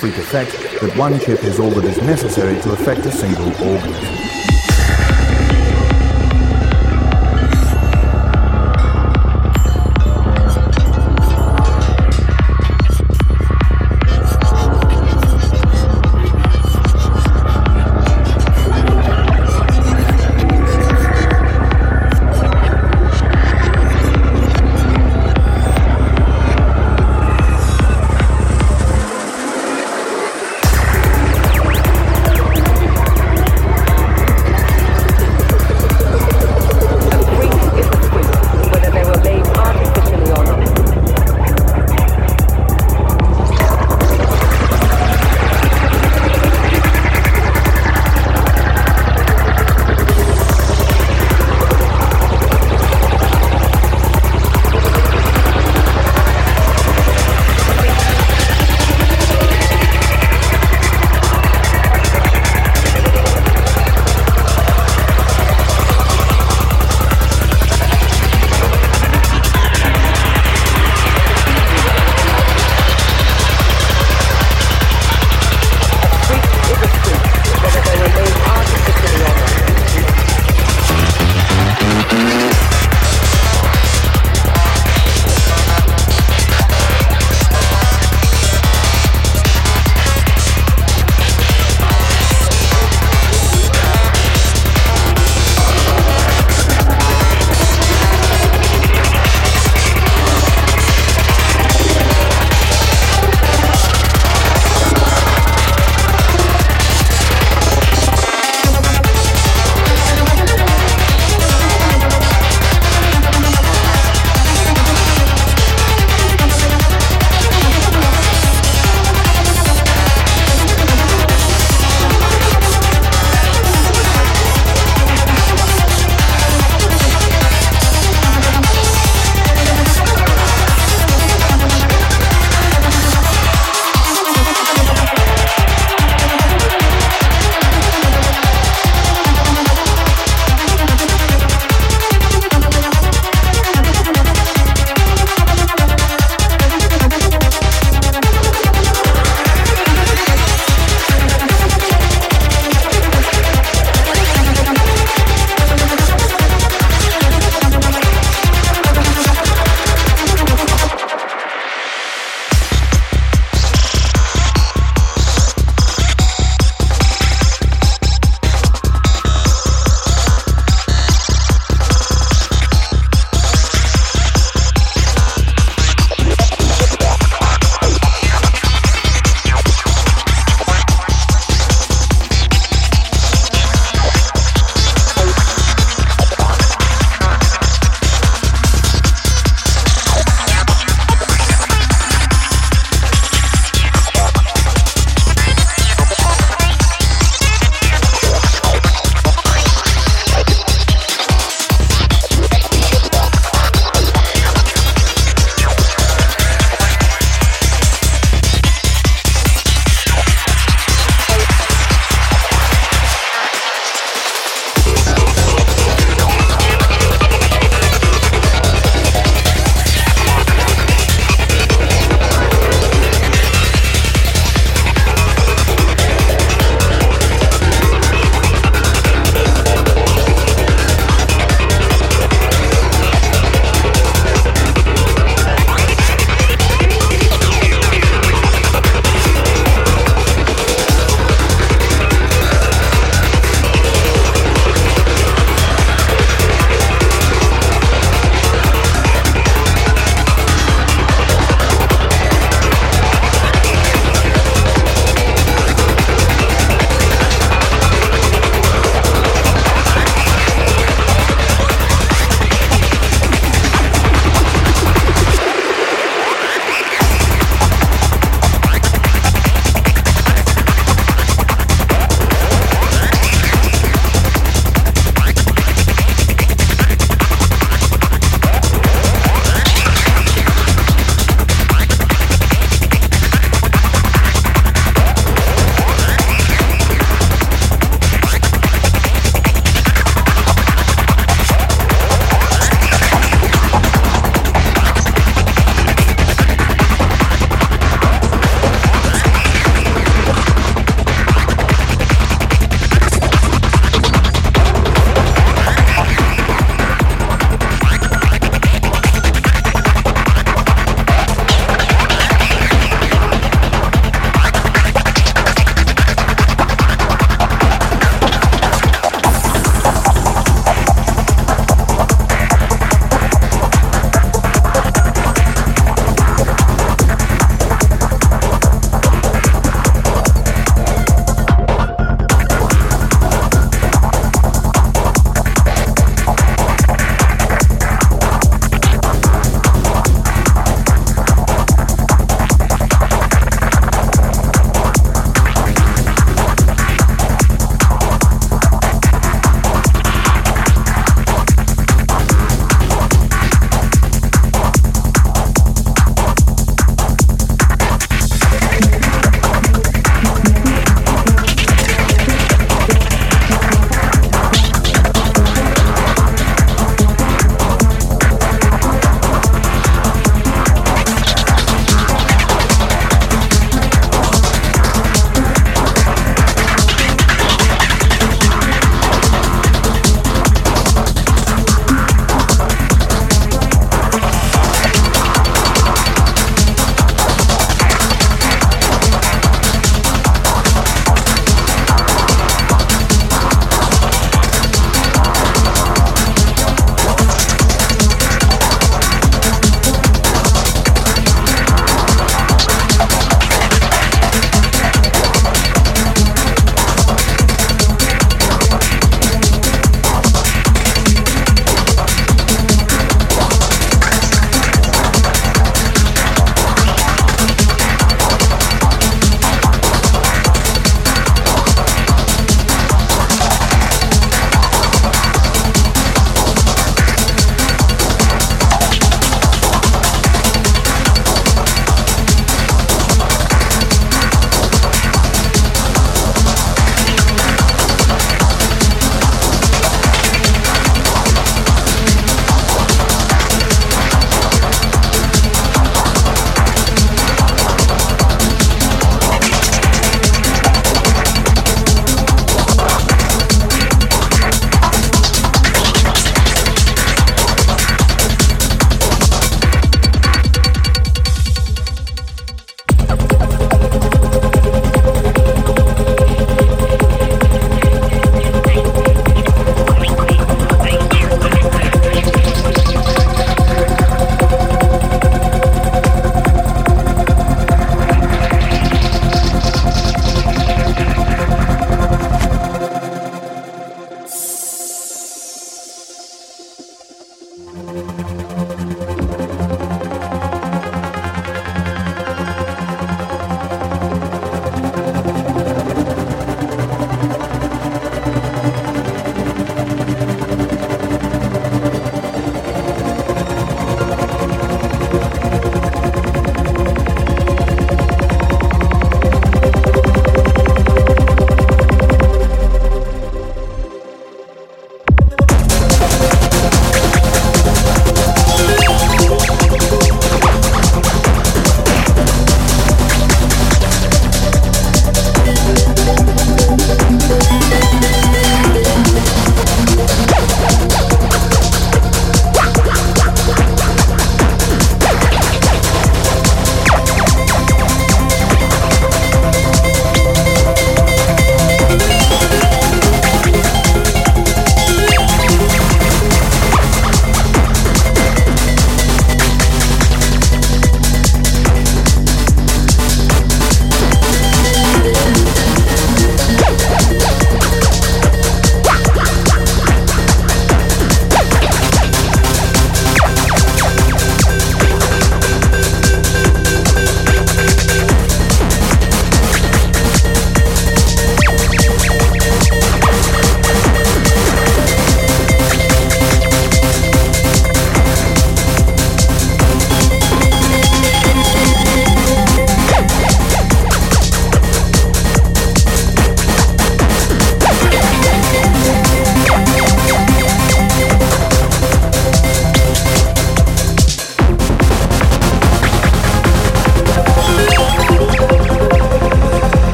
freak effect that one chip is all that is necessary to affect a single organism.